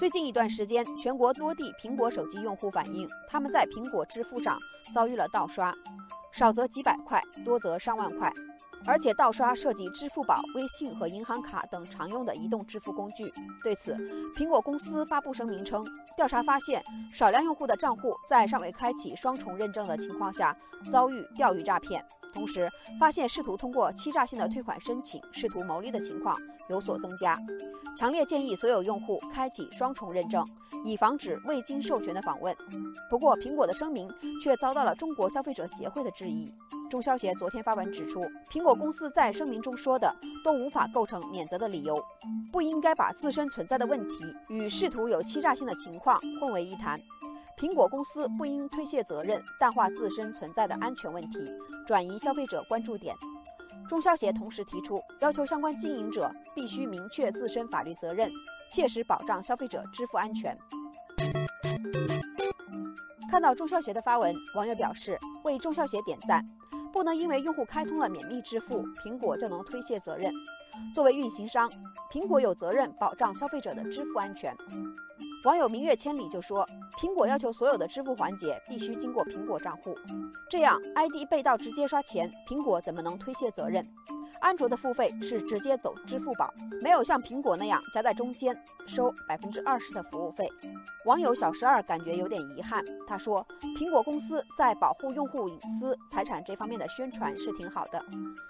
最近一段时间，全国多地苹果手机用户反映，他们在苹果支付上遭遇了盗刷，少则几百块，多则上万块。而且盗刷涉及支付宝、微信和银行卡等常用的移动支付工具。对此，苹果公司发布声明称，调查发现，少量用户的账户在尚未开启双重认证的情况下遭遇钓鱼诈骗，同时发现试图通过欺诈性的退款申请试图牟利的情况有所增加。强烈建议所有用户开启双重认证，以防止未经授权的访问。不过，苹果的声明却遭到了中国消费者协会的质疑。中消协昨天发文指出，苹果公司在声明中说的都无法构成免责的理由，不应该把自身存在的问题与试图有欺诈性的情况混为一谈。苹果公司不应推卸责任，淡化自身存在的安全问题，转移消费者关注点。中消协同时提出，要求相关经营者必须明确自身法律责任，切实保障消费者支付安全。看到中消协的发文，网友表示为中消协点赞。不能因为用户开通了免密支付，苹果就能推卸责任。作为运营商，苹果有责任保障消费者的支付安全。网友明月千里就说，苹果要求所有的支付环节必须经过苹果账户，这样 ID 被盗直接刷钱，苹果怎么能推卸责任？安卓的付费是直接走支付宝，没有像苹果那样夹在中间收百分之二十的服务费。网友小十二感觉有点遗憾，他说：“苹果公司在保护用户隐私财产这方面的宣传是挺好的，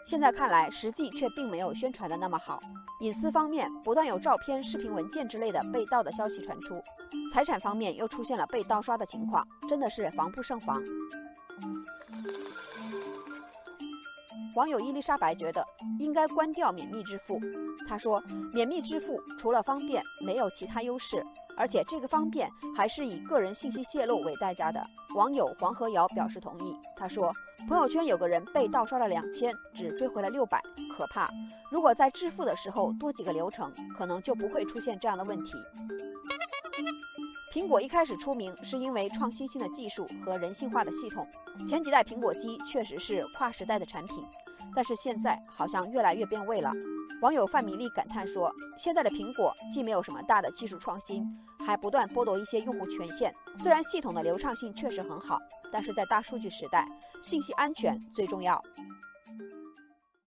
现在看来实际却并没有宣传的那么好。隐私方面不断有照片、视频、文件之类的被盗的消息传出，财产方面又出现了被盗刷的情况，真的是防不胜防。”网友伊丽莎白觉得应该关掉免密支付。她说：“免密支付除了方便，没有其他优势，而且这个方便还是以个人信息泄露为代价的。”网友黄河瑶表示同意。他说：“朋友圈有个人被盗刷了两千，只追回了六百，可怕。如果在支付的时候多几个流程，可能就不会出现这样的问题。”苹果一开始出名是因为创新性的技术和人性化的系统，前几代苹果机确实是跨时代的产品，但是现在好像越来越变味了。网友范米粒感叹说：“现在的苹果既没有什么大的技术创新，还不断剥夺一些用户权限。虽然系统的流畅性确实很好，但是在大数据时代，信息安全最重要。”